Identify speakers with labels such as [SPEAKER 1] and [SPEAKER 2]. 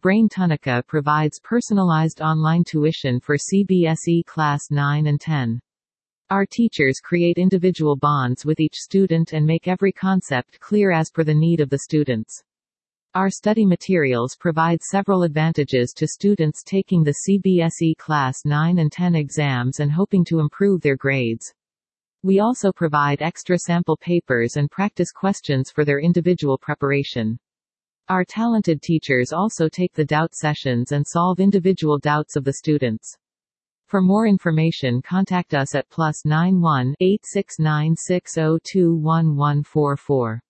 [SPEAKER 1] BrainTonica provides personalized online tuition for CBSE Class 9 and 10. Our teachers create individual bonds with each student and make every concept clear as per the need of the students. Our study materials provide several advantages to students taking the CBSE Class 9 and 10 exams and hoping to improve their grades. We also provide extra sample papers and practice questions for their individual preparation. Our talented teachers also take the doubt sessions and solve individual doubts of the students. For more information contact us at plus 91 869 602 1144.